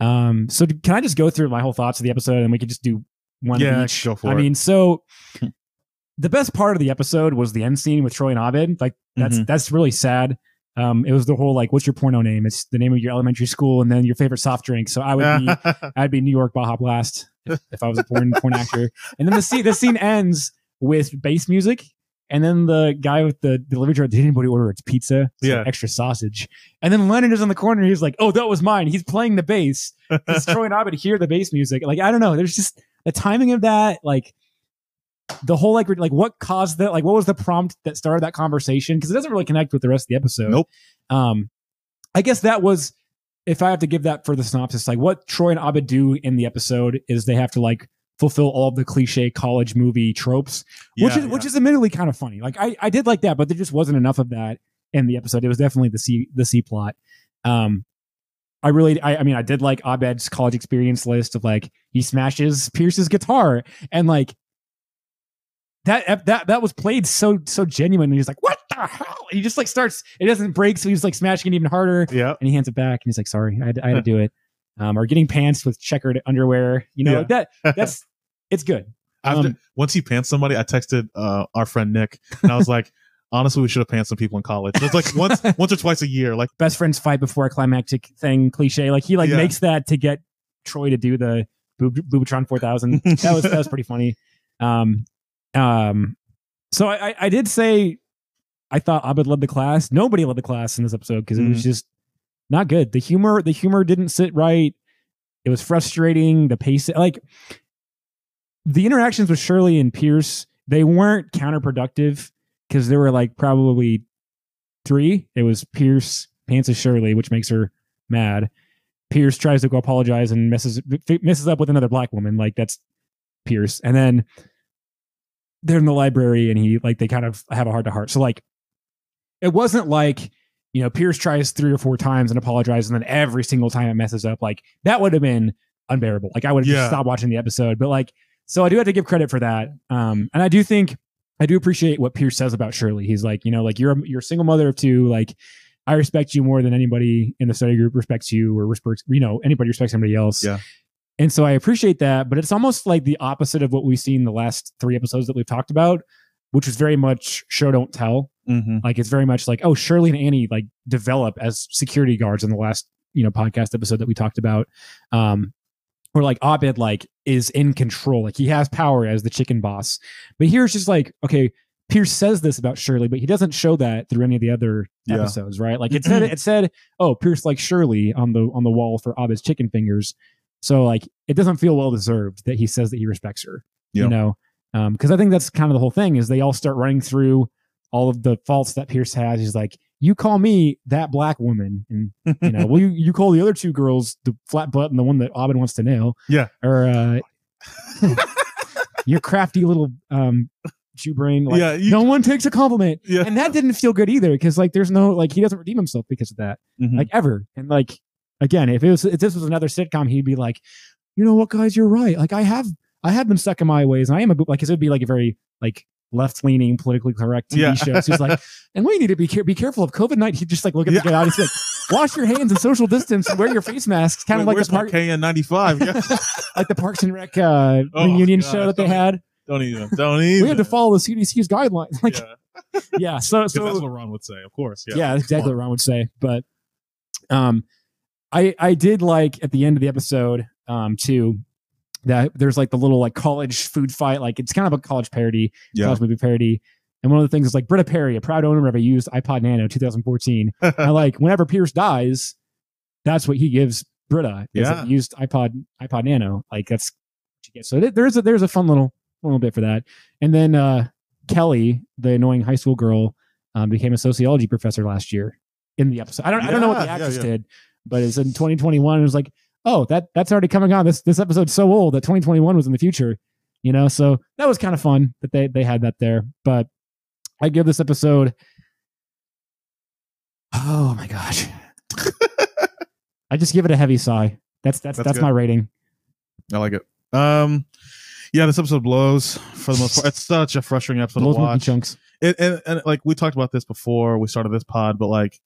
Um, so can I just go through my whole thoughts of the episode and we could just do one Yeah, each? go for I it. mean, so the best part of the episode was the end scene with Troy and Abed. Like that's Mhm. that's really sad. Um, it was the whole like, what's your porno name? It's the name of your elementary school and then your favorite soft drink. So I would be I'd be New York Baja Blast if, if I was a porn porn actor. And then the scene the scene ends with bass music, and then the guy with the delivery truck, did anybody order its pizza? It's Yeah. like extra sausage. And then Lennon is on the corner. He's like, "Oh, that was mine." He's playing the bass. He's Troy and Abed hear the bass music. Like I don't know. There's just the timing of that. Like the whole like like what caused that? Like what was the prompt that started that conversation? Because it doesn't really connect with the rest of the episode. Nope. Um, I guess that was if I have to give that for the synopsis, like what Troy and Abed do in the episode is they have to like fulfill all of the cliche college movie tropes, which Yeah, is which is admittedly kind of funny. Like I I did like that, but there just wasn't enough of that in the episode. It was definitely the C the C plot. Um, I really I I mean I did like Abed's college experience list of like he smashes Pierce's guitar and like. That, that that was played so so genuine. And he's like, "What the hell?" And he just like starts. It doesn't break, so he's like smashing it even harder yeah. and he hands it back and he's like sorry i had, I had to do it um, or getting pants with checkered underwear you know Yeah. like that that's it's good After, Um, once he pants somebody, I texted uh, our friend Nick, and I was like, honestly, we should have pantsed some people in college. It's like once, once or twice a year. Like, best friends fight before a climactic thing cliche like he like Yeah. makes that to get troy to do the Boob- boobatron 4000 that was that was pretty funny um um so I, I i did say i thought abed led the class. Nobody led the class in this episode because it was Mhm. just not good. The humor the humor didn't sit right. It was frustrating. The pace like the interactions with shirley and pierce they weren't counterproductive because there were like probably three. It was pierce pants is shirley which makes her mad. Pierce tries to go apologize and messes messes up with another black woman. Like that's pierce. And then they're in the library and he like they kind of have a heart to heart. So like it wasn't like you know pierce tries three or four times and apologizes and then every single time it messes up like that would have been unbearable. Like i would have Yeah. just stopped watching the episode. But like so i do have to give credit for that. Um and i do think i do appreciate what pierce says about shirley. He's like you know like you're a, you're a single mother of two. Like i respect you more than anybody in the study group respects you or respects you know anybody respects somebody else. Yeah. And so i appreciate that but it's almost like the opposite of what we've seen the last three episodes that we've talked about which was very much show don't tell. Mhm. like it's very much like oh shirley and annie like develop as security guards in the last you know podcast episode that we talked about. Um or like abed like is in control. Like he has power as the chicken boss. But here's just like okay pierce says this about shirley but he doesn't show that through any of the other Yeah. episodes right? Like it said it said oh pierce like shirley on the on the wall for abed's chicken fingers so like it doesn't feel well deserved that he says that he respects her you Yep. know um because i think that's kind of the whole thing is they all start running through all of the faults that Pierce has. He's like, you call me that black woman, and you know, well, you, you call the other two girls the flat butt and the one that Abed wants to nail. Yeah. Or uh, your crafty little um Jew brain. Like, Yeah, you- no one takes a compliment, yeah. and that didn't feel good either because like there's no like he doesn't redeem himself because of that Mhm. like ever. And like again, if it was if this was another sitcom, he'd be like, you know what, guys, you're right. Like I have I have been stuck in my ways, and I am a like it would be like a very like left leaning, politically correct TV Yeah. shows. He's like, and we need to be care- be careful of COVID nineteen. He just like look at Yeah. the guy and he's like, wash your hands and social distance and wear your face masks. Kind of like the park, KN ninety five? like the Parks and Rec uh, Oh, reunion God, show that they had. Don't even. Don't even. We had to follow the CDC's guidelines. Like, Yeah, yeah. So so that's what Ron would say. Of course. Yeah. yeah, exactly what Ron would say. But um, I I did like at the end of the episode um too that there's like the little like college food fight. Like it's kind of a college parody, Yeah. college movie parody. And one of the things is like Britta Perry, a proud owner of a used iPod Nano 2014. I like whenever Pierce dies, that's what he gives Britta. is a Yeah. used iPod iPod Nano. Like that's what you get. So there's a there's a fun little little bit for that. And then uh Kelly, the annoying high school girl, um, became a sociology professor last year in the episode. I don't I don't know what the Yeah, yeah, actress yeah. did, but it's in 2021. It was like, oh, that that's already coming on. This this episode's so old that 2021 was in the future. You know, so that was kind of fun that they they had that there. But I give this episode. Oh my gosh. I just give it a heavy sigh. That's that's That's that's, my rating. I like it. Um, yeah, this episode blows for the most part. It's such a frustrating episode Those to watch. chunks. It, and, and like we talked about this before we started this pod, but like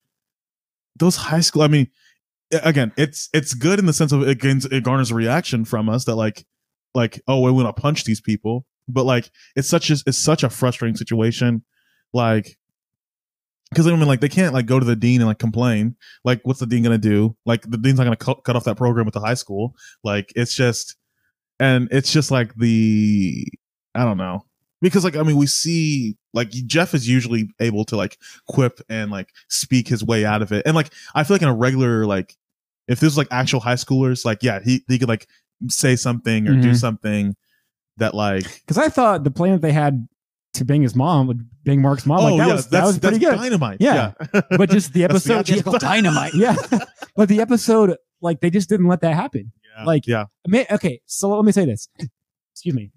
those high school, I mean, again, it's it's good in the sense of it gains it garners a reaction from us that like like oh we want to punch these people, but like it's such a it's such a frustrating situation, like because I mean like they can't like go to the dean and like complain. Like what's the dean gonna do? Like the dean's not gonna cut, cut off that program with the high school. Like it's just and it's just like the I don't know because like I mean we see like Jeff is usually able to like quip and like speak his way out of it, and like I feel like in a regular like if this was like actual high schoolers, like yeah he he could like say something or do Mhm. something that like Because I thought the plan that they had to bang his mom would bang Mark's mom. like that was that was pretty good. Oh, dynamite Yeah. But just the episode, theatrical dynamite. yeah. but the episode, like they just didn't let that happen. yeah, like- yeah May, okay, so let me say this. Excuse me.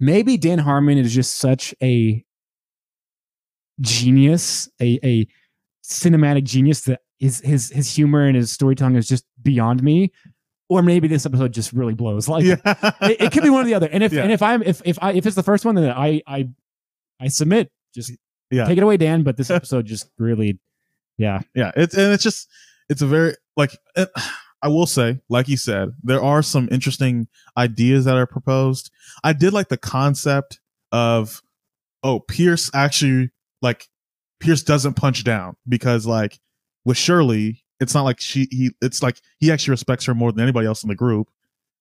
Maybe Dan Harmon is just such a genius, a a cinematic genius that his his his humor and his storytelling is just beyond me. Or maybe this episode just really blows. Like yeah it, it could be one or the other. And if Yeah. and if I'm if if I if it's the first one, then I I I submit. Just Yeah. take it away, Dan. But this episode just really, yeah, yeah it's and it's just it's a very like it, i will say like you said there are some interesting ideas that are proposed i did like the concept of oh pierce actually like pierce doesn't punch down because like with shirley it's not like she he it's like he actually respects her more than anybody else in the group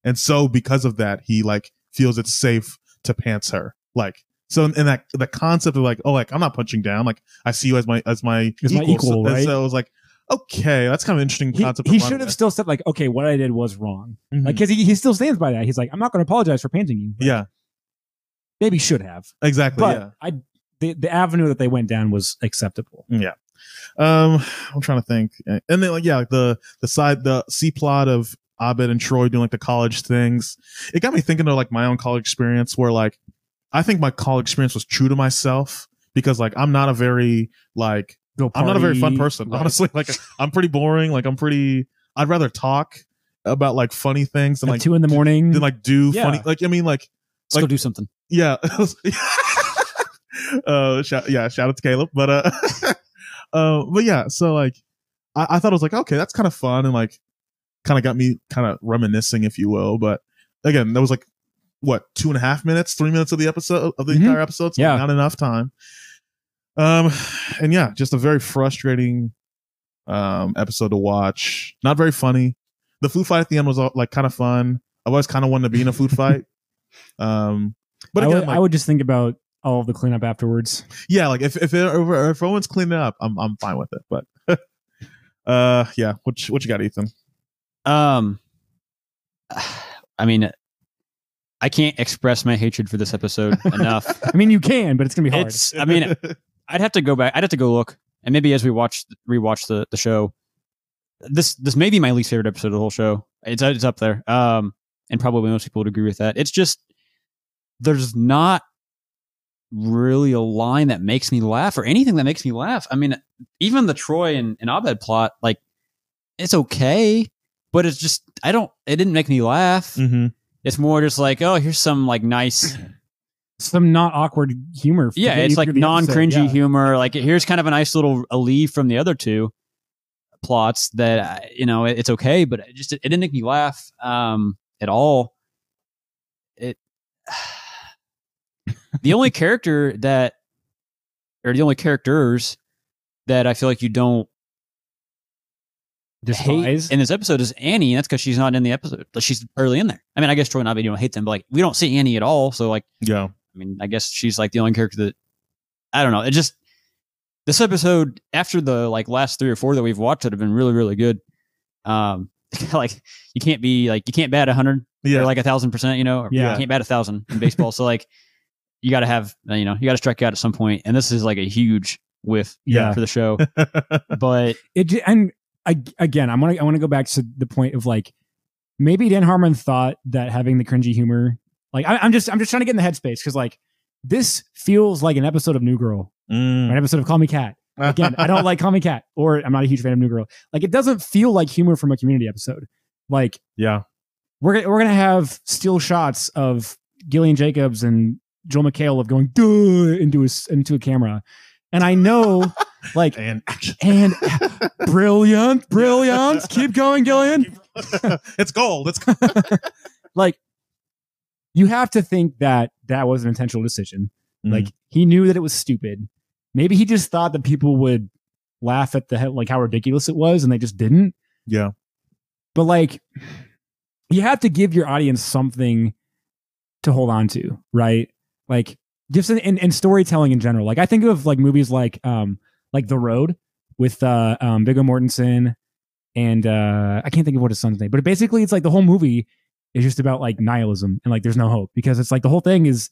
and so because of that he like feels it's safe to pants her like so in, that the concept of like oh like i'm not punching down like i see you as my as my As my equal, so, right? so it was like okay that's kind of interesting he, concept he run should have still said like, okay, what I did was wrong. Mhm. Like, because he, he still stands by that. He's like, I'm not going to apologize for panting you. yeah maybe should have, exactly but yeah I the the avenue that they went down was acceptable. Yeah. Um, I'm trying to think, and then like yeah, like the the side the C plot of Abed and Troy doing like the college things. It got me thinking of like my own college experience, where like I think my college experience was true to myself because like I'm not a very like Go I'm not a very fun person, right. honestly. Like I'm pretty boring. Like I'm pretty. I'd rather talk about like funny things than like two in the morning. than like do Yeah. funny. Like I mean like Let's Like- go do something. yeah. uh, shout, yeah, shout out to Caleb. But, uh, uh, but yeah, so like, I, I thought it was like, okay, that's kind of fun and like, kind of got me kind of reminiscing, if you will. But again, that was like, what, two and a half minutes, three minutes of the episode, of the Mhm. entire episode. So Yeah. not enough time. Um, and yeah, just a very frustrating, um, episode to watch. Not very funny. The food fight at the end was uh, like kind of fun. I've always kind of wanted to be in a food fight. Um, but I would, like, I would just think about all of the cleanup afterwards. yeah, like if if it, if, if everyone's cleaning up, I'm I'm fine with it. But uh, yeah, what you- what you got, Ethan? Um, I mean, I can't express my hatred for this episode enough. I mean, you can, but it's gonna be hard. It's. I mean, I'd have to go back. I'd have to go look, and maybe as we watch rewatch the the show, this this may be my least favorite episode of the whole show. It's it's up there. Um, and probably most people would agree with that. It's just there's not really a line that makes me laugh or anything that makes me laugh. I mean, even the Troy and, and Abed plot, like it's okay, but it's just I don't. It didn't make me laugh. mm-hmm. It's more just like, oh, here's some like nice some not awkward humor. Yeah, it's like non episode. cringy Yeah. humor. Like here's kind of a nice little a leave from the other two plots that uh, you know it's okay, but it just it didn't make me laugh um, at all. It the only character that or the only characters that I feel like you don't Despise. in this episode is Annie, and that's because she's not in the episode. Like, She's barely in there. I mean, I guess Troy and you don't hate them, but like we don't see Annie at all. So like, Yeah. I mean, I guess she's like the only character that I don't know. It just this episode after the like last three or four that we've watched that have been really really good. Um, like you can't be like you can't bat a hundred Yeah. or like a thousand percent. You know, or Yeah. you can't bat a thousand in baseball. so like you got to have you know you got to strike out at some point, and this is like a huge whiff Yeah. for the show. but it and I, again, I want to I want to go back to the point of like maybe Dan Harmon thought that having the cringy humor, like I, I'm just I'm just trying to get in the headspace because like this feels like an episode of New Girl, or Mm. an episode of Call Me Kat. Again, I don't like Call Me Kat, or I'm not a huge fan of New Girl. Like it doesn't feel like humor from a Community episode. Like Yeah. we're gonna- we're gonna have still shots of Gillian Jacobs and Joel McHale of going duh into a s- into a camera, and I know like And and brilliant, brilliant. Keep going, Gillian. it's gold. It's Like, you have to think that that was an intentional decision. Mm. Like, he knew that it was stupid. Maybe he just thought that people would laugh at the like how ridiculous it was, and they just didn't. yeah. But like, you have to give your audience something to hold on to, right? Like, just in, in, in storytelling in general. Like, I think of like movies like um like The Road with uh um Viggo Mortensen and uh I can't think of what his son's name, but basically it's like the whole movie is just about like nihilism and like there's no hope because it's like the whole thing is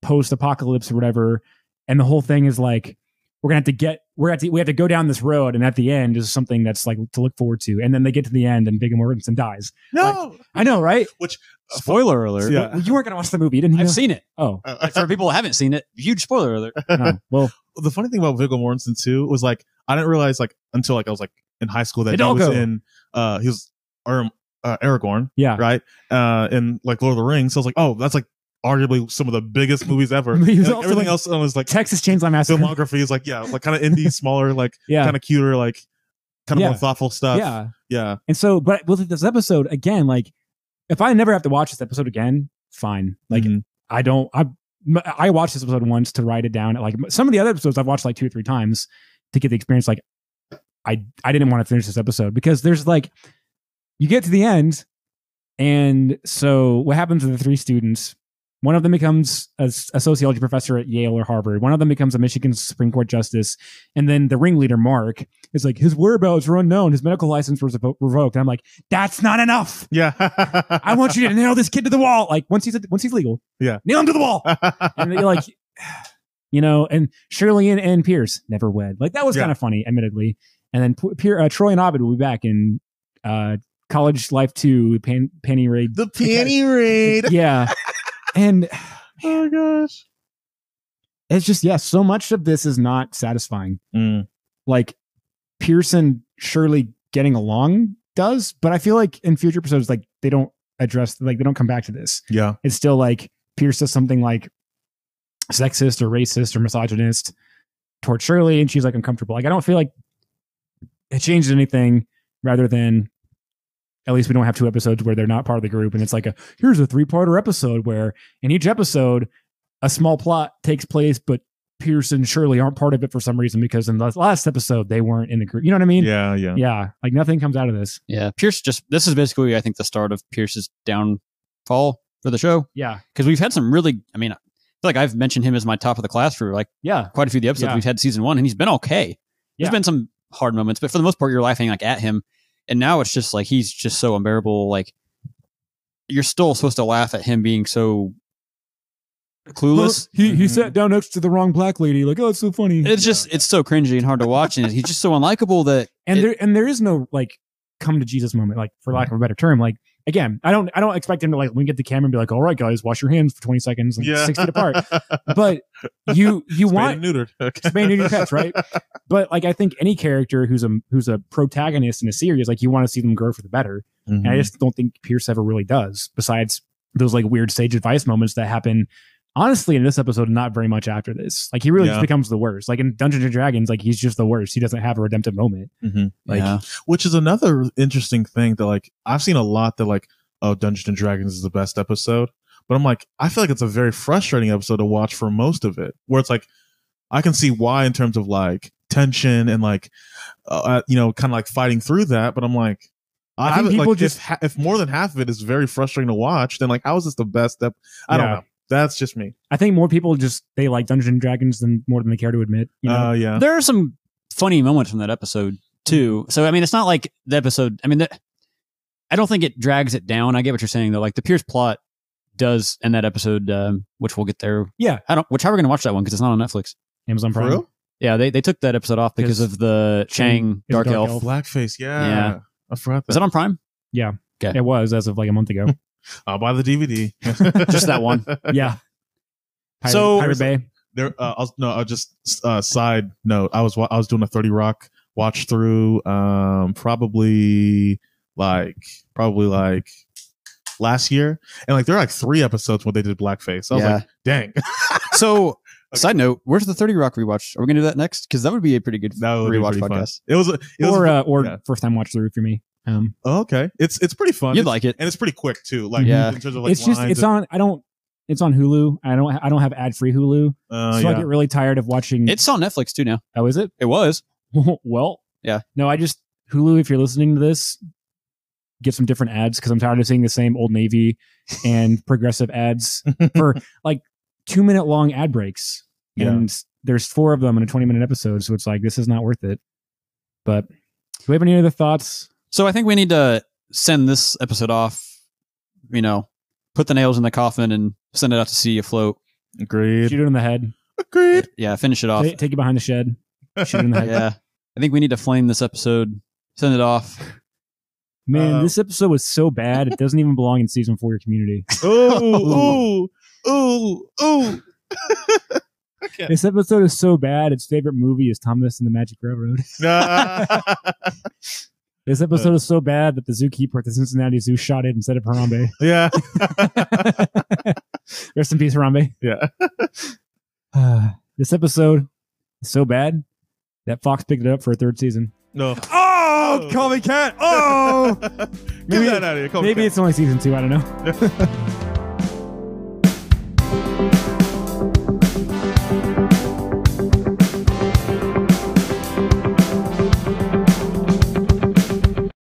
post apocalypse or whatever, and the whole thing is like we're gonna have to get we're at to, we have to go down this road and at the end is something that's like to look forward to and then they get to the end and Viggo Mortensen dies. No. I know, right? Which spoiler alert. Yeah. Well, you weren't gonna watch the movie, didn't you? I've seen it. Oh, Uh, For people who haven't seen it, huge spoiler alert. no. well, the funny thing about Viggo Mortensen too was like I didn't realize like until like I was like in high school that he was Hidalgo. in uh he was um, uh, Aragorn yeah. right uh in like Lord of the Rings so I was like oh that's like arguably some of the biggest movies ever He was And, like, everything like, else was like Texas Chainsaw Massacre. filmography is like yeah like kind of indie smaller like Yeah, kind of cuter like kind of Yeah. more thoughtful stuff yeah. yeah And so, but with this episode again, like if I never have to watch this episode again, fine. Like Mhm. I don't. I I watched this episode once to write it down. Like some of the other episodes, I've watched like two or three times to get the experience. Like I I didn't want to finish this episode because there's like you get to the end, and so what happens to the three students? One of them becomes a sociology professor at Yale or Harvard. One of them becomes a Michigan Supreme Court justice, and then the ringleader Mark is like his whereabouts are unknown. His medical license was revo- revoked. And I'm like, that's not enough. yeah I want you to nail this kid to the wall. Like once he's once he's legal, Yeah. nail him to the wall. And you're like, you know, and Shirley and, and Pierce never wed. Like that was Yeah. kind of funny, admittedly. And then P- Pier, uh, Troy and Abed will be back in uh, College Life Two, Pan, Penny Raid. the penny raid Yeah, and oh my gosh it's just yeah, so much of this is not satisfying. Mm. Like Pearson surely getting along does, but I feel like in future episodes, like they don't address, like they don't come back to this. yeah it's still like Pierce says something like sexist or racist or misogynist towards Shirley, and she's like uncomfortable. Like I don't feel like it changed anything rather than at least we don't have two episodes where they're not part of the group and it's like a here's a three-parter episode where in each episode a small plot takes place but Pierce and Shirley aren't part of it for some reason because in the last episode they weren't in the group. You know what I mean? yeah yeah Yeah, like nothing comes out of this. Yeah, Pierce just this is basically I think the start of Pierce's downfall for the show Yeah. because we've had some really. I mean, I feel like I've mentioned him as my top of the class for like Yeah. quite a few of the episodes Yeah. we've had season one, and he's been okay. There's Yeah. been some hard moments, but for the most part, you're laughing like at him, and now it's just like he's just so unbearable. Like you're still supposed to laugh at him being so clueless. He he mm-hmm. sat down next to the wrong black lady. Like, oh, it's so funny. It's just it's so cringy and hard to watch, and he's just so unlikable that and it- there and there is no like come to Jesus moment, like for lack mm-hmm. of a better term. Like again, I don't I don't expect him to like wink at the camera and be like, "All right, guys, wash your hands for twenty seconds and yeah six feet apart." But you you Spayed want neutered okay. Spay and neuter pets, right? But like I think any character who's a who's a protagonist in a series, like you want to see them grow for the better. And I Mhm. just don't think Pierce ever really does. Besides those like weird sage advice moments that happen honestly, in this episode, not very much after this. Like he really Yeah. just becomes the worst. Like in Dungeons and Dragons, like he's just the worst. He doesn't have a redemptive moment. Like yeah. Which is another interesting thing that like I've seen a lot that like oh Dungeons and Dragons is the best episode, but I'm like I feel like it's a very frustrating episode to watch for most of it. Where it's like I can see why in terms of like tension and like uh, you know kind of like fighting through that, but I'm like. I think haven't- people like, just- if, ha- if more than half of it is very frustrating to watch, then like how is this the best? Ep- I don't know. That's just me. I think more people just they like Dungeons and Dragons than more than they care to admit. You know? Uh, yeah. There are some funny moments from that episode too. So I mean, it's not like the episode. I mean, the, I don't think it drags it down. I get what you're saying though. Like the Pierce plot does in that episode, um, which we'll get there. Yeah. I don't. Which how are we going to watch that one because it's not on Netflix. Amazon For Prime. real? Yeah, they they took that episode off because Because of the Chang Chang is a Dark, dark Elf. elf. Blackface. Yeah. Yeah. I forgot that. Is it on Prime? Yeah. It was as of like a month ago. I'll buy the DVD. Just that one. yeah. Pirate, So- Pirate Bay. there uh, I'll, no I'll just uh side note i was i was doing a 30 rock watch through um probably like probably like last year and like there are like three episodes where they did blackface i was Yeah. like dang So, side note, where's the Thirty Rock rewatch? Are we going to do that next? Because that would be a pretty good that would be rewatch pretty fun. podcast. it was a- it was Or a- uh, or yeah. first time watch through for me. Um oh, okay it's it's pretty fun You'd It's- like it. and it's pretty quick too like Yeah. in terms of like it's just it's and- on I don't it's on Hulu. I don't I don't have ad free Hulu. uh, so I get really tired of watching It's on Netflix too now. Oh, is it? It was. well, Yeah. No, I just Hulu. If you're listening to this, get some different ads because I'm tired of seeing the same Old Navy and progressive ads for like two minute long ad breaks. Yeah. And there's four of them in a 20 minute episode, so it's like this is not worth it. But do we have any other thoughts? So I think we need to send this episode off. You know, put the nails in the coffin and send it out to sea afloat. agreed Shoot it in the head. agreed Yeah, finish it off. Ta- take it behind the shed. Shoot it in the head. yeah, I think we need to flame this episode. Send it off. Man, Uh, this episode was so bad it doesn't even belong in season four community. ooh ooh ooh ooh This episode is so bad. Its favorite movie is Thomas and the Magic Railroad. This episode is so bad that the zookeeper at the Cincinnati Zoo shot it instead of Harambe. yeah Rest in peace, Harambe. yeah Uh, this episode is so bad that Fox picked it up for a third season. no Oh, call me Kat. Oh, Get Maybe- that out of here. Call me maybe cat. it's only season two. I don't know.